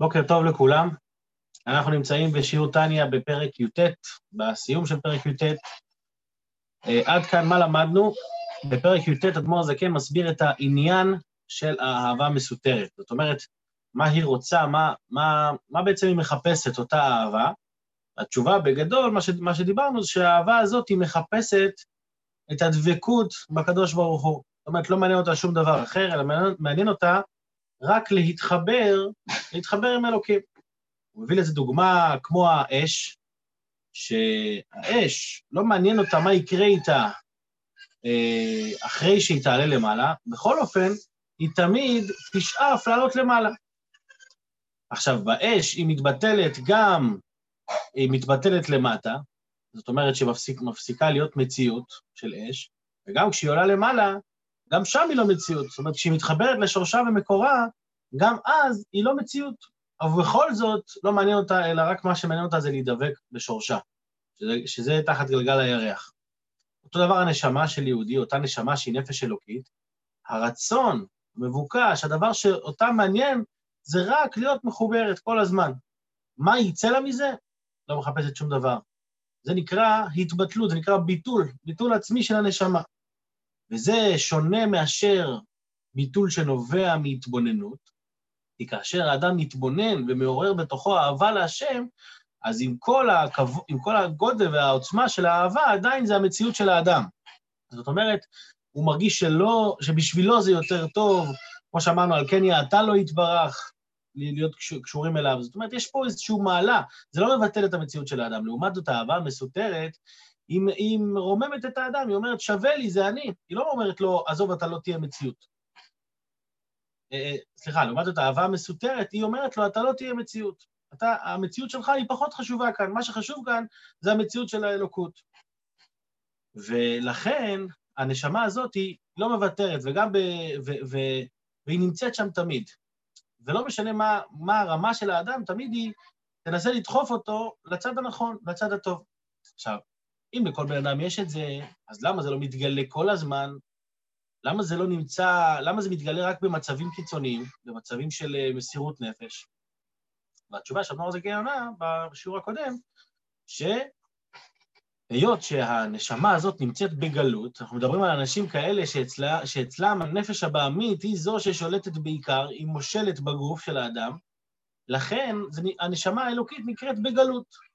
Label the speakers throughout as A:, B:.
A: בוקר טוב לכולם. אנחנו נמצאים בשיעור טניה בפרק י"ט, בסיום של פרק י"ט. אה, עד כאן מה למדנו? בפרק י"ט אדמו"ר הזקן מסביר את העניין של האהבה המסותרת. זאת אומרת, מה היא רוצה, מה, מה, מה בעצם היא מחפשת, אותה אהבה. התשובה בגדול, מה, ש, מה שדיברנו, זה שהאהבה הזאת היא מחפשת את הדבקות בקדוש ברוך הוא. זאת אומרת, לא מעניין אותה שום דבר אחר, אלא מעניין, מעניין אותה רק להתחבר, להתחבר עם אלוקים. הוא מביא לזה דוגמה כמו האש, שהאש, לא מעניין אותה מה יקרה איתה אה, אחרי שהיא תעלה למעלה, בכל אופן, היא תמיד תשאף לעלות למעלה. עכשיו, באש היא מתבטלת גם, היא מתבטלת למטה, זאת אומרת שמפסיקה להיות מציאות של אש, וגם כשהיא עולה למעלה, גם שם היא לא מציאות. זאת אומרת, כשהיא מתחברת לשורשה ומקורה, גם אז היא לא מציאות. אבל בכל זאת, לא מעניין אותה, אלא רק מה שמעניין אותה זה להידבק בשורשה, שזה, שזה תחת גלגל הירח. אותו דבר הנשמה של יהודי, אותה נשמה שהיא נפש אלוקית, הרצון, מבוקש, הדבר שאותה מעניין, זה רק להיות מחוברת כל הזמן. מה יצא לה מזה? לא מחפשת שום דבר. זה נקרא התבטלות, זה נקרא ביטול, ביטול עצמי של הנשמה. וזה שונה מאשר ביטול שנובע מהתבוננות, כי כאשר האדם מתבונן ומעורר בתוכו אהבה להשם, אז עם כל, הכב... עם כל הגודל והעוצמה של האהבה, עדיין זה המציאות של האדם. זאת אומרת, הוא מרגיש שלא, שבשבילו זה יותר טוב, כמו שאמרנו, על כן יעתה לו יתברך, להיות קשורים אליו. זאת אומרת, יש פה איזושהי מעלה, זה לא מבטל את המציאות של האדם. לעומת זאת, האהבה המסותרת, היא, היא מרוממת את האדם, היא אומרת, שווה לי, זה אני. היא לא אומרת לו, עזוב, אתה לא תהיה מציאות. אה, אה, סליחה, לעומת זאת, האהבה המסותרת, היא אומרת לו, אתה לא תהיה מציאות. אתה, המציאות שלך היא פחות חשובה כאן, מה שחשוב כאן זה המציאות של האלוקות. ולכן, הנשמה הזאת היא לא מוותרת, וגם ב... ו, ו, והיא נמצאת שם תמיד. ולא משנה מה, מה הרמה של האדם, תמיד היא תנסה לדחוף אותו לצד הנכון, לצד הטוב. עכשיו, אם לכל בן אדם יש את זה, אז למה זה לא מתגלה כל הזמן? למה זה לא נמצא, למה זה מתגלה רק במצבים קיצוניים, במצבים של אה, מסירות נפש? והתשובה שאדמו"ר הזה כן ענה בשיעור הקודם, שהיות שהנשמה הזאת נמצאת בגלות, אנחנו מדברים על אנשים כאלה שאצלה, שאצלם הנפש הבעמית היא זו ששולטת בעיקר, היא מושלת בגוף של האדם, לכן הנשמה האלוקית נקראת בגלות.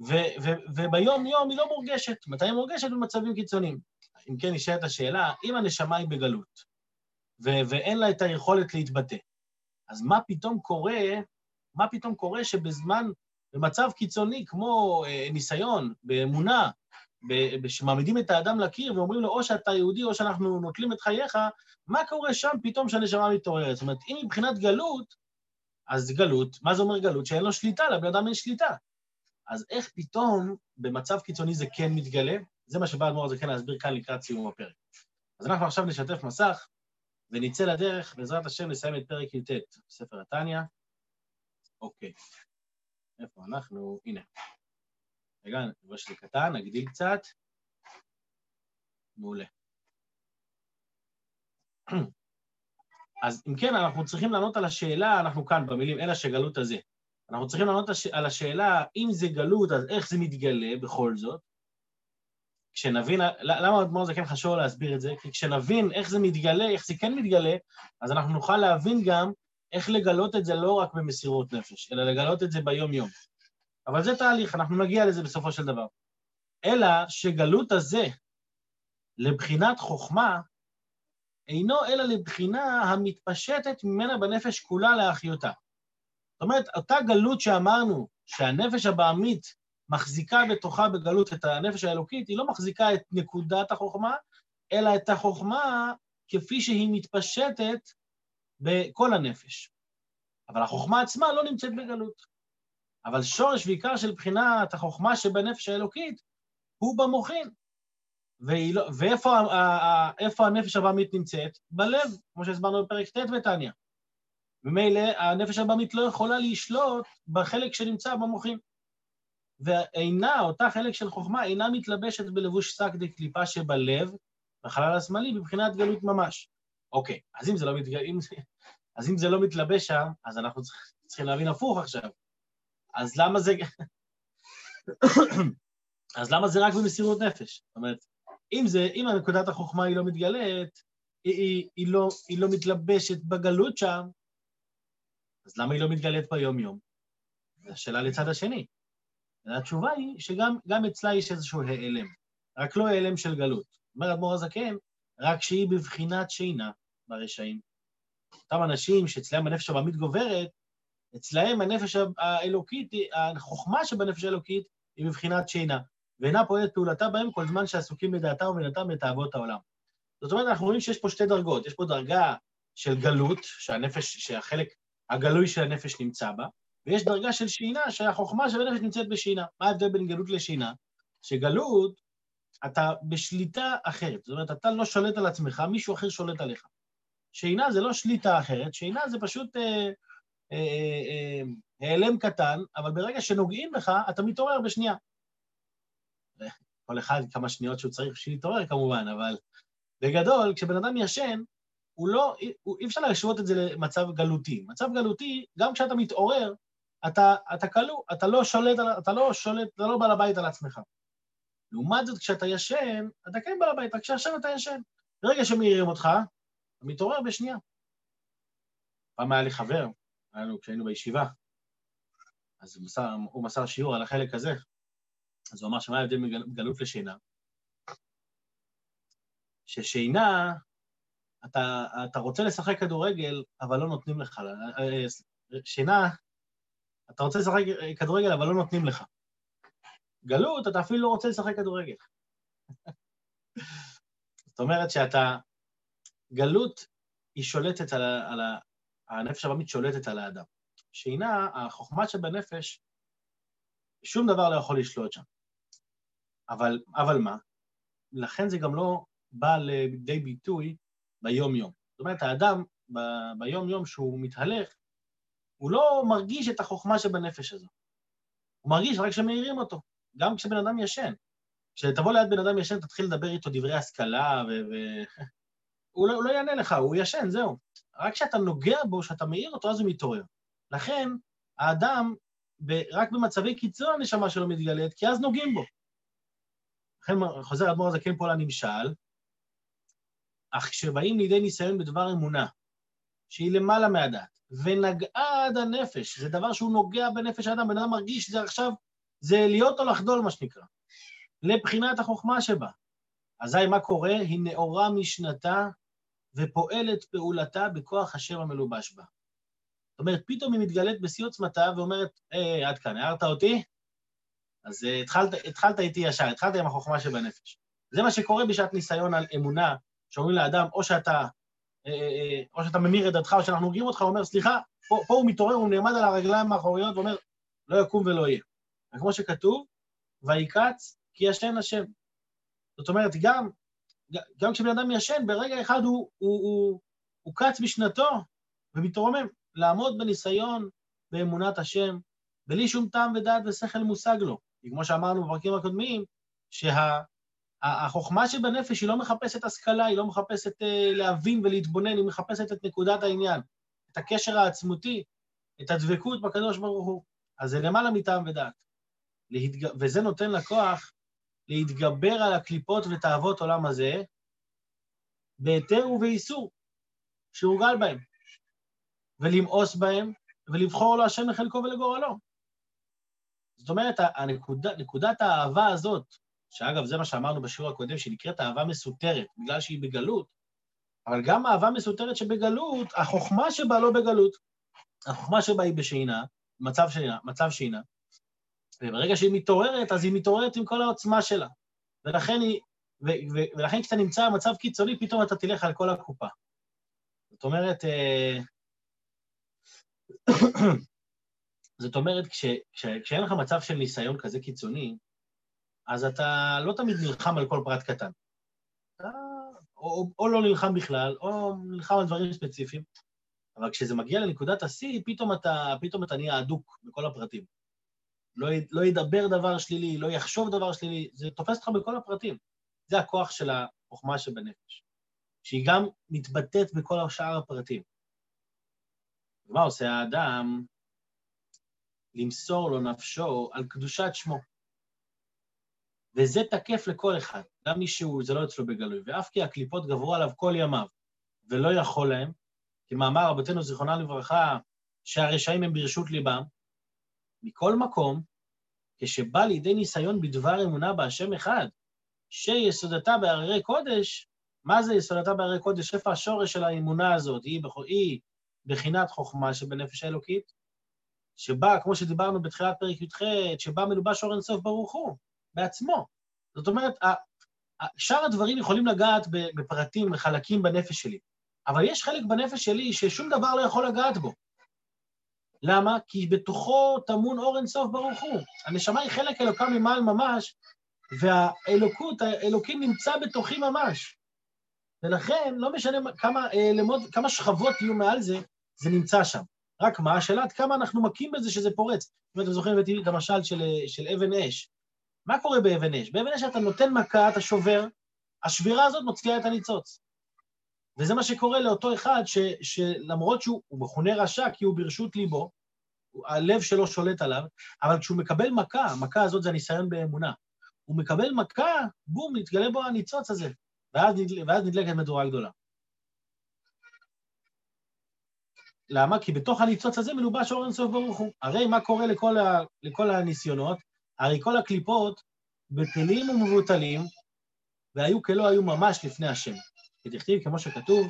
A: ו- ו- וביום-יום היא לא מורגשת. מתי היא מורגשת? במצבים קיצוניים. אם כן, נשאלת השאלה, אם הנשמה היא בגלות, ו- ואין לה את היכולת להתבטא, אז מה פתאום קורה, מה פתאום קורה שבזמן, במצב קיצוני כמו אה, ניסיון, באמונה, שמעמידים את האדם לקיר ואומרים לו, או שאתה יהודי או שאנחנו נוטלים את חייך, מה קורה שם פתאום שהנשמה מתעוררת? זאת אומרת, אם מבחינת גלות, אז גלות, מה זה אומר גלות? שאין לו שליטה, לבן אדם אין שליטה. אז איך פתאום במצב קיצוני זה כן מתגלה? זה מה שבא אדמו"ר כן להסביר כאן לקראת סיום הפרק. אז אנחנו עכשיו נשתף מסך ונצא לדרך, בעזרת השם נסיים את פרק י"ט, ספר התניא. אוקיי, איפה אנחנו? הנה. רגע, אני רואה שזה קטן, נגדיל קצת. מעולה. אז אם כן, אנחנו צריכים לענות על השאלה, אנחנו כאן במילים אלא שגלות הזה. אנחנו צריכים לענות על השאלה, אם זה גלות, אז איך זה מתגלה בכל זאת? כשנבין, למה אדמו"ר זה כן חשוב להסביר את זה? כי כשנבין איך זה מתגלה, איך זה כן מתגלה, אז אנחנו נוכל להבין גם איך לגלות את זה לא רק במסירות נפש, אלא לגלות את זה ביום-יום. אבל זה תהליך, אנחנו נגיע לזה בסופו של דבר. אלא שגלות הזה לבחינת חוכמה, אינו אלא לבחינה המתפשטת ממנה בנפש כולה לאחיותה. אומרת, אותה גלות שאמרנו, שהנפש הבעמית מחזיקה בתוכה בגלות את הנפש האלוקית, היא לא מחזיקה את נקודת החוכמה, אלא את החוכמה כפי שהיא מתפשטת בכל הנפש. אבל החוכמה עצמה לא נמצאת בגלות. אבל שורש ועיקר של בחינת החוכמה שבנפש האלוקית הוא במוחין. לא, ואיפה הנפש הבעמית נמצאת? בלב, כמו שהסברנו בפרק ט' בתניא. ממילא הנפש הבאמית לא יכולה לשלוט בחלק שנמצא במוחים. ואינה, אותה חלק של חוכמה, אינה מתלבשת בלבוש שק דקליפה שבלב, בחלל השמאלי, מבחינת גלות ממש. אוקיי, אז אם זה לא, מתג... אם זה... אז אם זה לא מתלבש שם, אז אנחנו צריכים להבין הפוך עכשיו. אז למה זה... אז למה זה רק במסירות נפש? זאת אומרת, אם, זה, אם הנקודת החוכמה היא לא מתגלית, היא, היא, היא, לא, היא לא מתלבשת בגלות שם, אז למה היא לא מתגלית ביום-יום? השאלה לצד השני. והתשובה היא שגם אצלה יש איזשהו העלם, רק לא העלם של גלות. אומר אדמו"ר הזקן, רק שהיא בבחינת שינה ברשעים. אותם אנשים שאצלם הנפש הבמית גוברת, אצלהם הנפש האלוקית, החוכמה שבנפש האלוקית היא בבחינת שינה, ואינה פועלת פעולתה בהם כל זמן שעסוקים בדעתה ובדעתם בתאוות העולם. זאת אומרת, אנחנו רואים שיש פה שתי דרגות, יש פה דרגה של גלות, שהנפש, שהחלק הגלוי של הנפש נמצא בה, ויש דרגה של שינה, שהחוכמה של הנפש נמצאת בשינה. מה ההבדל בין גלות לשינה? שגלות, אתה בשליטה אחרת. זאת אומרת, אתה לא שולט על עצמך, מישהו אחר שולט עליך. שינה זה לא שליטה אחרת, שינה זה פשוט אה, אה, אה, העלם קטן, אבל ברגע שנוגעים בך, אתה מתעורר בשנייה. כל אחד כמה שניות שהוא צריך בשביל להתעורר כמובן, אבל בגדול, כשבן אדם ישן, הוא לא, אי אפשר להשוות את זה למצב גלותי. מצב גלותי, גם כשאתה מתעורר, אתה, אתה כלוא, אתה לא שולט, אתה לא שולט, אתה לא בעל הבית על עצמך. לעומת זאת, כשאתה ישן, אתה כן בעל הבית, רק כשעכשיו אתה ישן. ברגע שמעירים אותך, אתה מתעורר בשנייה. פעם היה לי חבר, היה לנו כשהיינו בישיבה, אז הוא מסר, הוא מסר שיעור על החלק הזה, אז הוא אמר שמה ההבדל מגלות לשינה? ששינה, אתה, אתה רוצה לשחק כדורגל, אבל לא נותנים לך. אה, שינה, אתה רוצה לשחק כדורגל, אבל לא נותנים לך. גלות, אתה אפילו לא רוצה לשחק כדורגל. זאת אומרת שאתה... גלות היא שולטת על ה... על ה... הנפש הבאמית שולטת על האדם. שינה, החוכמה שבנפש, שום דבר לא יכול לשלוט שם. אבל, אבל מה? לכן זה גם לא בא לידי ביטוי ביום-יום. זאת אומרת, האדם ב... ביום-יום שהוא מתהלך, הוא לא מרגיש את החוכמה שבנפש הזו. הוא מרגיש רק כשמעירים אותו, גם כשבן אדם ישן. כשתבוא ליד בן אדם ישן, תתחיל לדבר איתו דברי השכלה, ו... ו... הוא, לא, הוא לא יענה לך, הוא ישן, זהו. רק כשאתה נוגע בו, כשאתה מעיר אותו, אז הוא מתעורר. לכן, האדם, ב... רק במצבי קיצון הנשמה שלו מתגלית, כי אז נוגעים בו. לכן חוזר אדמו"ר הזקן פה לנמשל, אך כשבאים לידי ניסיון בדבר אמונה, שהיא למעלה מהדעת, ונגעה עד הנפש, זה דבר שהוא נוגע בנפש האדם, בן אדם מרגיש שזה עכשיו, זה להיות או לחדול, מה שנקרא, לבחינת החוכמה שבה. אזי מה קורה? היא נאורה משנתה ופועלת פעולתה בכוח השם המלובש בה. זאת אומרת, פתאום היא מתגלית בשיא עוצמתה ואומרת, היי, עד כאן, הערת אותי? אז uh, התחלת, התחלת איתי ישר, התחלת עם החוכמה שבנפש. זה מה שקורה בשעת ניסיון על אמונה, שאומרים לאדם, או שאתה אה, אה, אה, או שאתה ממיר את דעתך, או שאנחנו הורגים אותך, הוא אומר, סליחה, פה, פה הוא מתעורר, הוא נעמד על הרגליים האחוריות ואומר, לא יקום ולא יהיה. וכמו שכתוב, ויקץ כי ישן השם. זאת אומרת, גם, גם כשבן אדם ישן, ברגע אחד הוא, הוא, הוא, הוא קץ בשנתו ומתרומם. לעמוד בניסיון באמונת השם, בלי שום טעם ודעת ושכל מושג לו. כי כמו שאמרנו בפרקים הקודמים, שה... החוכמה שבנפש היא לא מחפשת השכלה, היא לא מחפשת uh, להבין ולהתבונן, היא מחפשת את נקודת העניין, את הקשר העצמותי, את הדבקות בקדוש ברוך הוא. אז זה למעלה מטעם ודעת. להתג... וזה נותן לכוח להתגבר על הקליפות ותאוות עולם הזה בהיתר ובאיסור שהורגל בהם, ולמאוס בהם, ולבחור לו השם לחלקו ולגורלו. זאת אומרת, הנקודה, נקודת האהבה הזאת, שאגב, זה מה שאמרנו בשיעור הקודם, שנקראת אהבה מסותרת, בגלל שהיא בגלות, אבל גם אהבה מסותרת שבגלות, החוכמה שבה לא בגלות. החוכמה שבה היא בשינה, מצב שינה, מצב שינה, וברגע שהיא מתעוררת, אז היא מתעוררת עם כל העוצמה שלה. ולכן, היא, ו, ו, ולכן כשאתה נמצא במצב קיצוני, פתאום אתה תלך על כל הקופה. זאת אומרת, אה, זאת אומרת, כש, כש, כשאין לך מצב של ניסיון כזה קיצוני, אז אתה לא תמיד נלחם על כל פרט קטן. אתה או, או לא נלחם בכלל, או נלחם על דברים ספציפיים, אבל כשזה מגיע לנקודת השיא, פתאום אתה, פתאום אתה נהיה אדוק בכל הפרטים. לא, לא ידבר דבר שלילי, לא יחשוב דבר שלילי, זה תופס אותך בכל הפרטים. זה הכוח של החוכמה שבנפש, שהיא גם מתבטאת בכל שאר הפרטים. ומה עושה האדם? למסור לו נפשו על קדושת שמו. וזה תקף לכל אחד, גם מי שהוא, זה לא אצלו בגלוי, ואף כי הקליפות גברו עליו כל ימיו, ולא יכול להם, כמאמר רבותינו זיכרונה לברכה, שהרשעים הם ברשות ליבם, מכל מקום, כשבא לידי ניסיון בדבר אמונה בהשם אחד, שיסודתה בהררי קודש, מה זה יסודתה בהררי קודש? איפה השורש של האמונה הזאת? היא, היא בחינת חוכמה שבנפש האלוקית, שבה, כמו שדיברנו בתחילת פרק י"ח, שבה מלובש אור אינסוף ברוך הוא, בעצמו. זאת אומרת, שאר הדברים יכולים לגעת בפרטים, בחלקים בנפש שלי, אבל יש חלק בנפש שלי ששום דבר לא יכול לגעת בו. למה? כי בתוכו טמון אור אינסוף ברוך הוא. הנשמה היא חלק אלוקה ממעל ממש, והאלוקות, האלוקים נמצא בתוכי ממש. ולכן, לא משנה כמה, אה, למוד, כמה שכבות יהיו מעל זה, זה נמצא שם. רק מה, השאלה עד כמה אנחנו מכים בזה שזה פורץ. אם אתם זוכרים את המשל של, של אבן אש. מה קורה באבן אש? באבן אש אתה נותן מכה, אתה שובר, השבירה הזאת מוציאה את הניצוץ. וזה מה שקורה לאותו אחד ש, שלמרות שהוא מכונה רשע כי הוא ברשות ליבו, הלב שלו שולט עליו, אבל כשהוא מקבל מכה, המכה הזאת זה הניסיון באמונה, הוא מקבל מכה, בום, מתגלה בו הניצוץ הזה, ואז, נדל, ואז נדלקת מדורה גדולה. למה? כי בתוך הניצוץ הזה מלובש אור אינסוף ברוך הוא. הרי מה קורה לכל, ה, לכל הניסיונות? הרי כל הקליפות בטלים ומבוטלים, והיו כלא היו ממש לפני השם. כתכתיב, כמו שכתוב,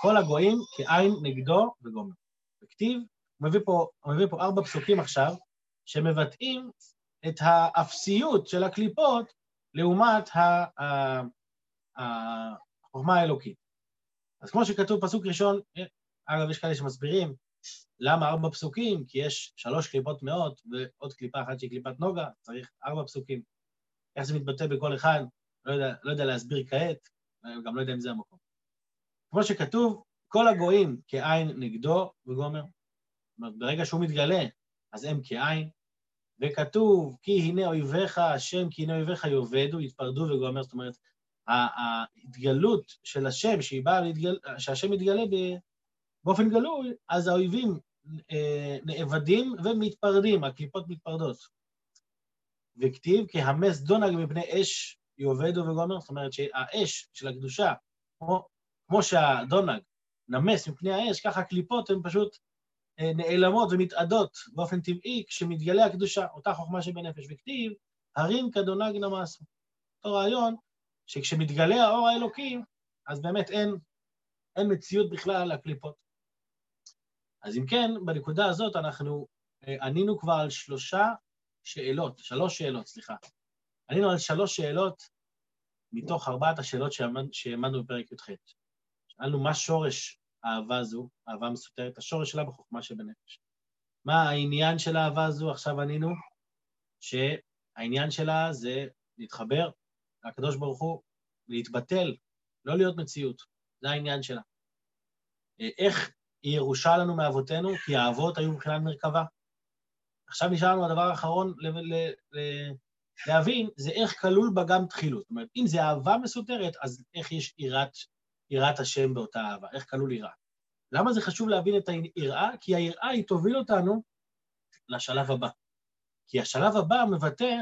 A: כל הגויים כעין נגדו וגומר. וכתיב, הוא מביא הוא מביא פה ארבע פסוקים עכשיו, שמבטאים את האפסיות של הקליפות לעומת החוכמה האלוקית. אז כמו שכתוב פסוק ראשון, אגב, יש כאלה שמסבירים למה ארבע פסוקים, כי יש שלוש קליפות מאות ועוד קליפה אחת שהיא קליפת נוגה, צריך ארבע פסוקים. איך זה מתבטא בכל אחד, לא יודע, לא יודע להסביר כעת, גם לא יודע אם זה המקום. כמו שכתוב, כל הגויים כעין נגדו וגומר. זאת אומרת, ברגע שהוא מתגלה, אז הם כעין, וכתוב, כי הנה אויביך השם, כי הנה אויביך יאבדו, יתפרדו וגומר, זאת אומרת, ההתגלות של השם, שהיא באה להתגל... שהשם מתגלה באופן גלוי, אז האויבים אה, נאבדים ומתפרדים, הקליפות מתפרדות. וכתיב, כי המס דונג מפני אש יאבדו וגומר, זאת אומרת שהאש של הקדושה, כמו, כמו שהדונג נמס מפני האש, ככה הקליפות הן פשוט אה, נעלמות ומתאדות באופן טבעי כשמתגלה הקדושה, אותה חוכמה שבנפש. וכתיב, הרים כדונג נמסו. אותו רעיון, שכשמתגלה האור האלוקי, אז באמת אין, אין מציאות בכלל לקליפות. אז אם כן, בנקודה הזאת אנחנו אה, ענינו כבר על שלושה שאלות, שלוש שאלות, סליחה. ענינו על שלוש שאלות מתוך ארבעת השאלות שהעמדנו בפרק י"ח. שאלנו מה שורש האהבה הזו, אהבה מסותרת, השורש שלה בחוכמה שבנפש. מה העניין של האהבה הזו? עכשיו ענינו שהעניין שלה זה להתחבר לקדוש ברוך הוא, להתבטל, לא להיות מציאות. זה העניין שלה. איך היא ירושה לנו מאבותינו? כי האבות היו מבחינת מרכבה. עכשיו נשאר לנו הדבר האחרון להבין, זה איך כלול בה גם תחילות. זאת אומרת, אם זה אהבה מסותרת, אז איך יש יראת, יראת השם באותה אהבה? איך כלול יראה? למה זה חשוב להבין את היראה? כי היראה היא תוביל אותנו לשלב הבא. כי השלב הבא מבטא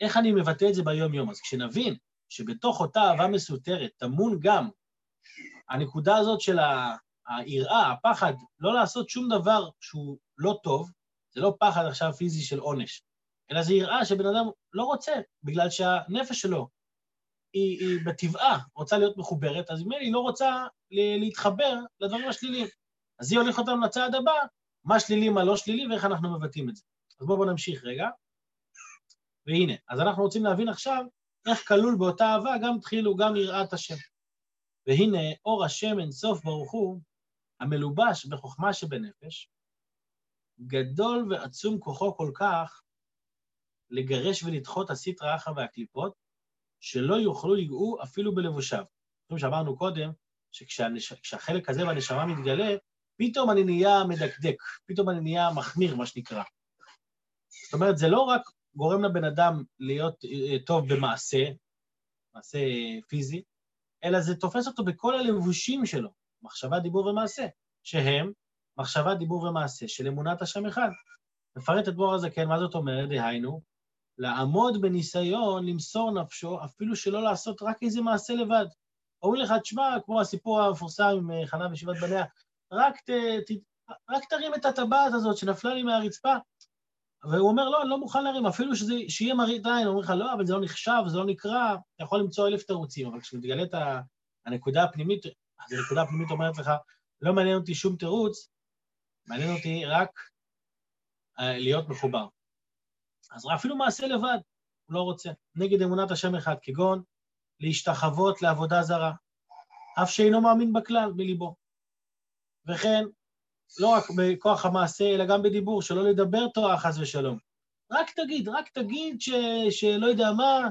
A: איך אני מבטא את זה ביום-יום. אז כשנבין שבתוך אותה אהבה מסותרת טמון גם הנקודה הזאת של היראה, הפחד, לא לעשות שום דבר שהוא לא טוב, זה לא פחד עכשיו פיזי של עונש, אלא זה יראה שבן אדם לא רוצה, בגלל שהנפש שלו היא, היא בטבעה רוצה להיות מחוברת, אז ממילא היא לא רוצה להתחבר לדברים השליליים. אז היא הולכת אותנו לצעד הבא, מה שלילי, מה לא שלילי, ואיך אנחנו מבטאים את זה. אז בואו בוא נמשיך רגע. והנה, אז אנחנו רוצים להבין עכשיו איך כלול באותה אהבה גם תחילו גם יראת השם. והנה, אור השם אין סוף ברוך הוא, המלובש בחוכמה שבנפש, גדול ועצום כוחו כל כך לגרש ולדחות הסטרא אחא והקליפות, שלא יוכלו לגעו אפילו בלבושיו. כמו שאמרנו קודם, שכשהחלק הזה בנשמה מתגלה, פתאום אני נהיה מדקדק, פתאום אני נהיה מחמיר, מה שנקרא. זאת אומרת, זה לא רק גורם לבן אדם להיות אה, טוב במעשה, מעשה פיזי, אלא זה תופס אותו בכל הלבושים שלו, מחשבה, דיבור ומעשה, שהם מחשבה, דיבור ומעשה של אמונת השם אחד. מפרט את בור הזקן, מה זאת אומרת? דהיינו, לעמוד בניסיון למסור נפשו, אפילו שלא לעשות רק איזה מעשה לבד. אומרים לך, תשמע, כמו הסיפור המפורסם עם אה, חנה ושבעת בניה, רק, ת, ת, רק תרים את הטבעת הזאת שנפלה לי מהרצפה. והוא אומר, לא, אני לא מוכן להרים, אפילו שזה, שיהיה מראית עין, אומר לך, לא, אבל זה לא נחשב, זה לא נקרא, אתה יכול למצוא אלף תירוצים, אבל כשמתגלה את הנקודה הפנימית, אז הנקודה הפנימית אומרת לך, לא מעניין אותי שום תירוץ, מעניין אותי רק אה, להיות מחובר. אז אפילו מעשה לבד, הוא לא רוצה. נגד אמונת השם אחד, כגון להשתחוות לעבודה זרה, אף שאינו מאמין בכלל בליבו. וכן, לא רק בכוח המעשה, אלא גם בדיבור, שלא לדבר תורה חס ושלום. רק תגיד, רק תגיד ש, שלא יודע מה,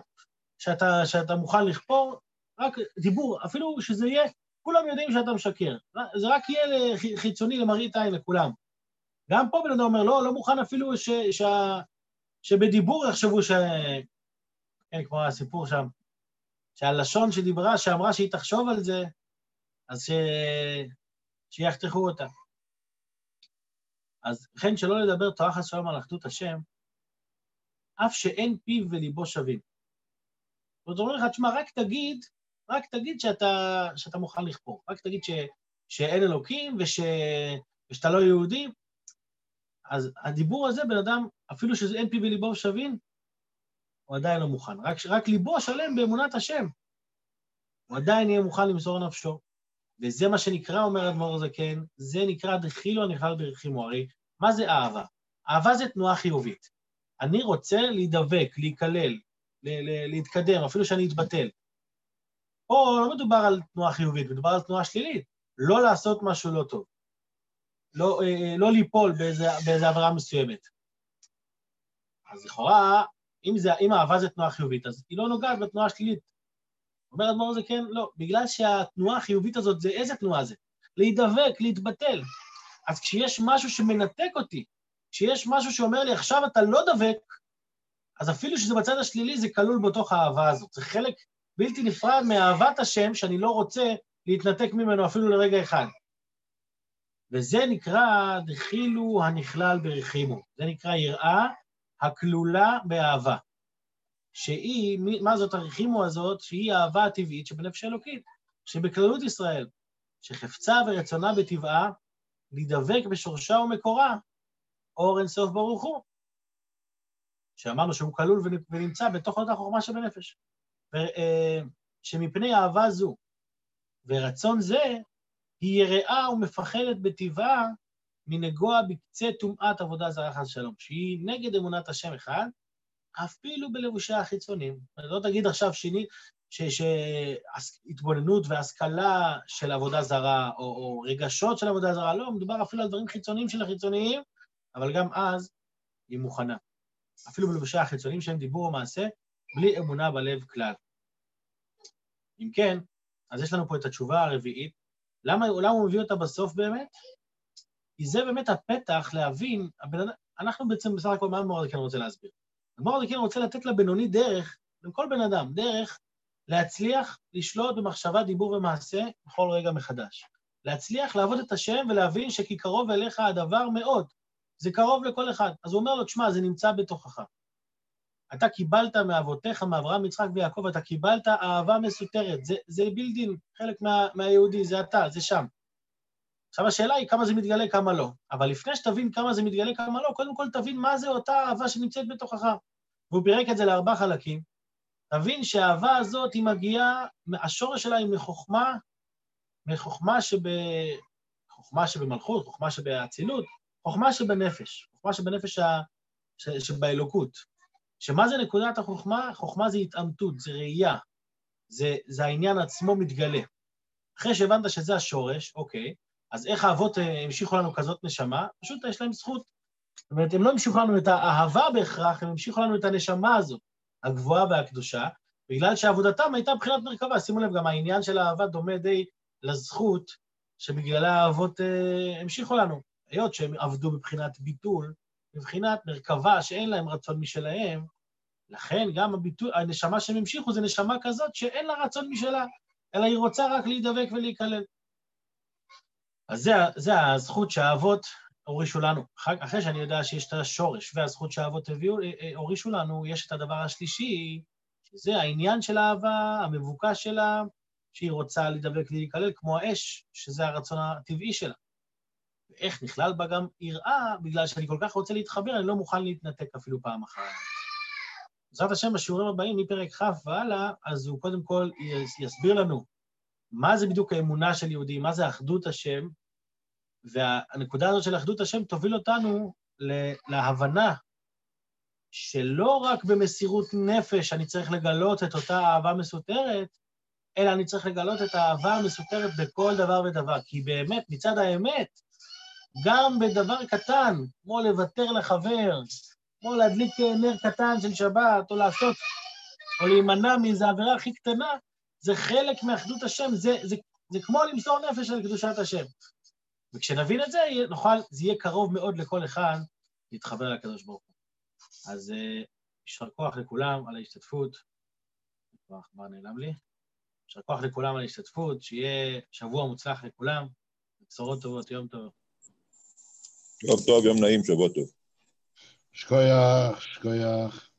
A: שאתה, שאתה מוכן לכפור, רק דיבור, אפילו שזה יהיה, כולם יודעים שאתה משקר. זה רק יהיה חיצוני למראית עין לכולם. גם פה בן אדם אומר, לא, לא מוכן אפילו ש, ש, שבדיבור יחשבו ש... כן, כמו הסיפור שם, שהלשון שדיברה, שאמרה שהיא תחשוב על זה, אז ש... שיחתכו אותה. אז לכן שלא לדבר תורה חס שלום על אחדות השם, אף שאין פיו וליבו שווים. זאת אומרת תשמע, רק תגיד, רק תגיד שאתה, שאתה מוכן לכפור, רק תגיד ש, שאין אלוקים וש, ושאתה לא יהודי. אז הדיבור הזה, בן אדם, אפילו שאין פיו וליבו שווים, הוא עדיין לא מוכן. רק, רק ליבו שלם באמונת השם. הוא עדיין יהיה מוכן למסור נפשו. וזה מה שנקרא, אומר אדמו"ר הזקן, זה נקרא דחילו הנכלל ברחימו. הרי מה זה אהבה? אהבה זה תנועה חיובית. אני רוצה להידבק, להיכלל, להתקדם, אפילו שאני אתבטל. פה לא מדובר על תנועה חיובית, מדובר על תנועה שלילית. לא לעשות משהו לא טוב. לא, אה, אה, לא ליפול באיזה עבירה מסוימת. אז לכאורה, אם, זה, אם אהבה זה תנועה חיובית, אז היא לא נוגעת בתנועה השלילית. אומר אדמו"ר זה כן, לא, בגלל שהתנועה החיובית הזאת זה איזה תנועה זה? להידבק, להתבטל. אז כשיש משהו שמנתק אותי, כשיש משהו שאומר לי עכשיו אתה לא דבק, אז אפילו שזה בצד השלילי זה כלול בתוך האהבה הזאת. זה חלק בלתי נפרד מאהבת השם שאני לא רוצה להתנתק ממנו אפילו לרגע אחד. וזה נקרא דחילו הנכלל ברחימו. זה נקרא יראה הכלולה באהבה. שהיא, מה זאת הרחימו הזאת? שהיא האהבה הטבעית שבנפש האלוקית, שבכללות ישראל, שחפצה ורצונה בטבעה להידבק בשורשה ומקורה, אור אין סוף ברוך הוא. שאמרנו שהוא כלול ונמצא בתוך אותה חוכמה שבנפש. אה, שמפני אהבה זו ורצון זה, היא יראה ומפחדת בטבעה מנגוע בקצה טומאת עבודה זרה חס שלום, שהיא נגד אמונת השם אחד, אפילו בלבושי החיצונים. לא תגיד עכשיו שני, שהתבוננות והשכלה של עבודה זרה, או, או רגשות של עבודה זרה, לא, מדובר אפילו על דברים חיצוניים של החיצוניים, אבל גם אז היא מוכנה. אפילו בלבושי החיצוניים שהם דיבור או מעשה, בלי אמונה בלב כלל. אם כן, אז יש לנו פה את התשובה הרביעית. למה, למה הוא מביא אותה בסוף באמת? כי זה באמת הפתח להבין, הבן, אנחנו בעצם בסך הכל מה מורדכן כן רוצה להסביר? מורדכן כן רוצה לתת לבינוני דרך, לכל בן אדם, דרך להצליח לשלוט במחשבה, דיבור ומעשה בכל רגע מחדש. להצליח לעבוד את השם ולהבין שכי קרוב אליך הדבר מאוד. זה קרוב לכל אחד. אז הוא אומר לו, תשמע, זה נמצא בתוכך. אתה קיבלת מאבותיך, מאברהם, יצחק ויעקב, אתה קיבלת אהבה מסותרת. זה, זה בילדין, חלק מה, מהיהודי, זה אתה, זה שם. עכשיו השאלה היא כמה זה מתגלה, כמה לא. אבל לפני שתבין כמה זה מתגלה, כמה לא, קודם כל תבין מה זה אותה אהבה שנמצאת בתוכך. והוא פירק את זה לארבעה חלקים. תבין שהאהבה הזאת היא מגיעה, השורש שלה היא מחוכמה, מחוכמה שב... חוכמה שבמלכות, חוכמה שבאצילות, חוכמה שבנפש, חוכמה שבנפש ה... ש... שבאלוקות. שמה זה נקודת החוכמה? חוכמה זה התעמתות, זה ראייה, זה, זה העניין עצמו מתגלה. אחרי שהבנת שזה השורש, אוקיי, אז איך האבות אה, המשיכו לנו כזאת נשמה? פשוט יש להם זכות. זאת אומרת, הם לא המשיכו לנו את האהבה בהכרח, הם המשיכו לנו את הנשמה הזאת, הגבוהה והקדושה, בגלל שעבודתם הייתה בחינת מרכבה. שימו לב, גם העניין של האהבה דומה די לזכות שבגללה האבות אה, המשיכו לנו. היות שהם עבדו מבחינת ביטול, מבחינת מרכבה שאין להם רצון משלהם, לכן גם הביטול, הנשמה שהם המשיכו זה נשמה כזאת שאין לה רצון משלה, אלא היא רוצה רק להידבק ולהיכלל. אז זה, זה הזכות שהאבות הורישו לנו. אחרי שאני יודע שיש את השורש והזכות שהאבות הביאו, אה, אה, הורישו לנו, יש את הדבר השלישי, שזה העניין של האהבה, המבוקש שלה, שהיא רוצה להידבק ולהיכלל, כמו האש, שזה הרצון הטבעי שלה. ואיך נכלל בה גם יראה, בגלל שאני כל כך רוצה להתחבר, אני לא מוכן להתנתק אפילו פעם אחת. בעזרת השם, בשיעורים הבאים, מפרק כ' והלאה, אז הוא קודם כל יסביר לנו מה זה בדיוק האמונה של יהודים, מה זה אחדות השם, והנקודה הזאת של אחדות השם תוביל אותנו להבנה שלא רק במסירות נפש אני צריך לגלות את אותה אהבה מסותרת, אלא אני צריך לגלות את האהבה המסותרת בכל דבר ודבר. כי באמת, מצד האמת, גם בדבר קטן, כמו לוותר לחבר, כמו להדליק נר קטן של שבת, או לעשות, או להימנע מאיזו עבירה הכי קטנה, זה חלק מאחדות השם, זה, זה, זה כמו למסור נפש על קדושת השם. וכשנבין את זה, נוכל, זה יהיה קרוב מאוד לכל אחד להתחבר לקדוש ברוך הוא. אז אה, יישר כוח לכולם על ההשתתפות. מה נעלם לי? יישר כוח לכולם על ההשתתפות, שיהיה שבוע מוצלח לכולם, בשורות טובות, יום טוב.
B: יום טוב, יום נעים, שבוע טוב.
C: שכוייח, שכוייח.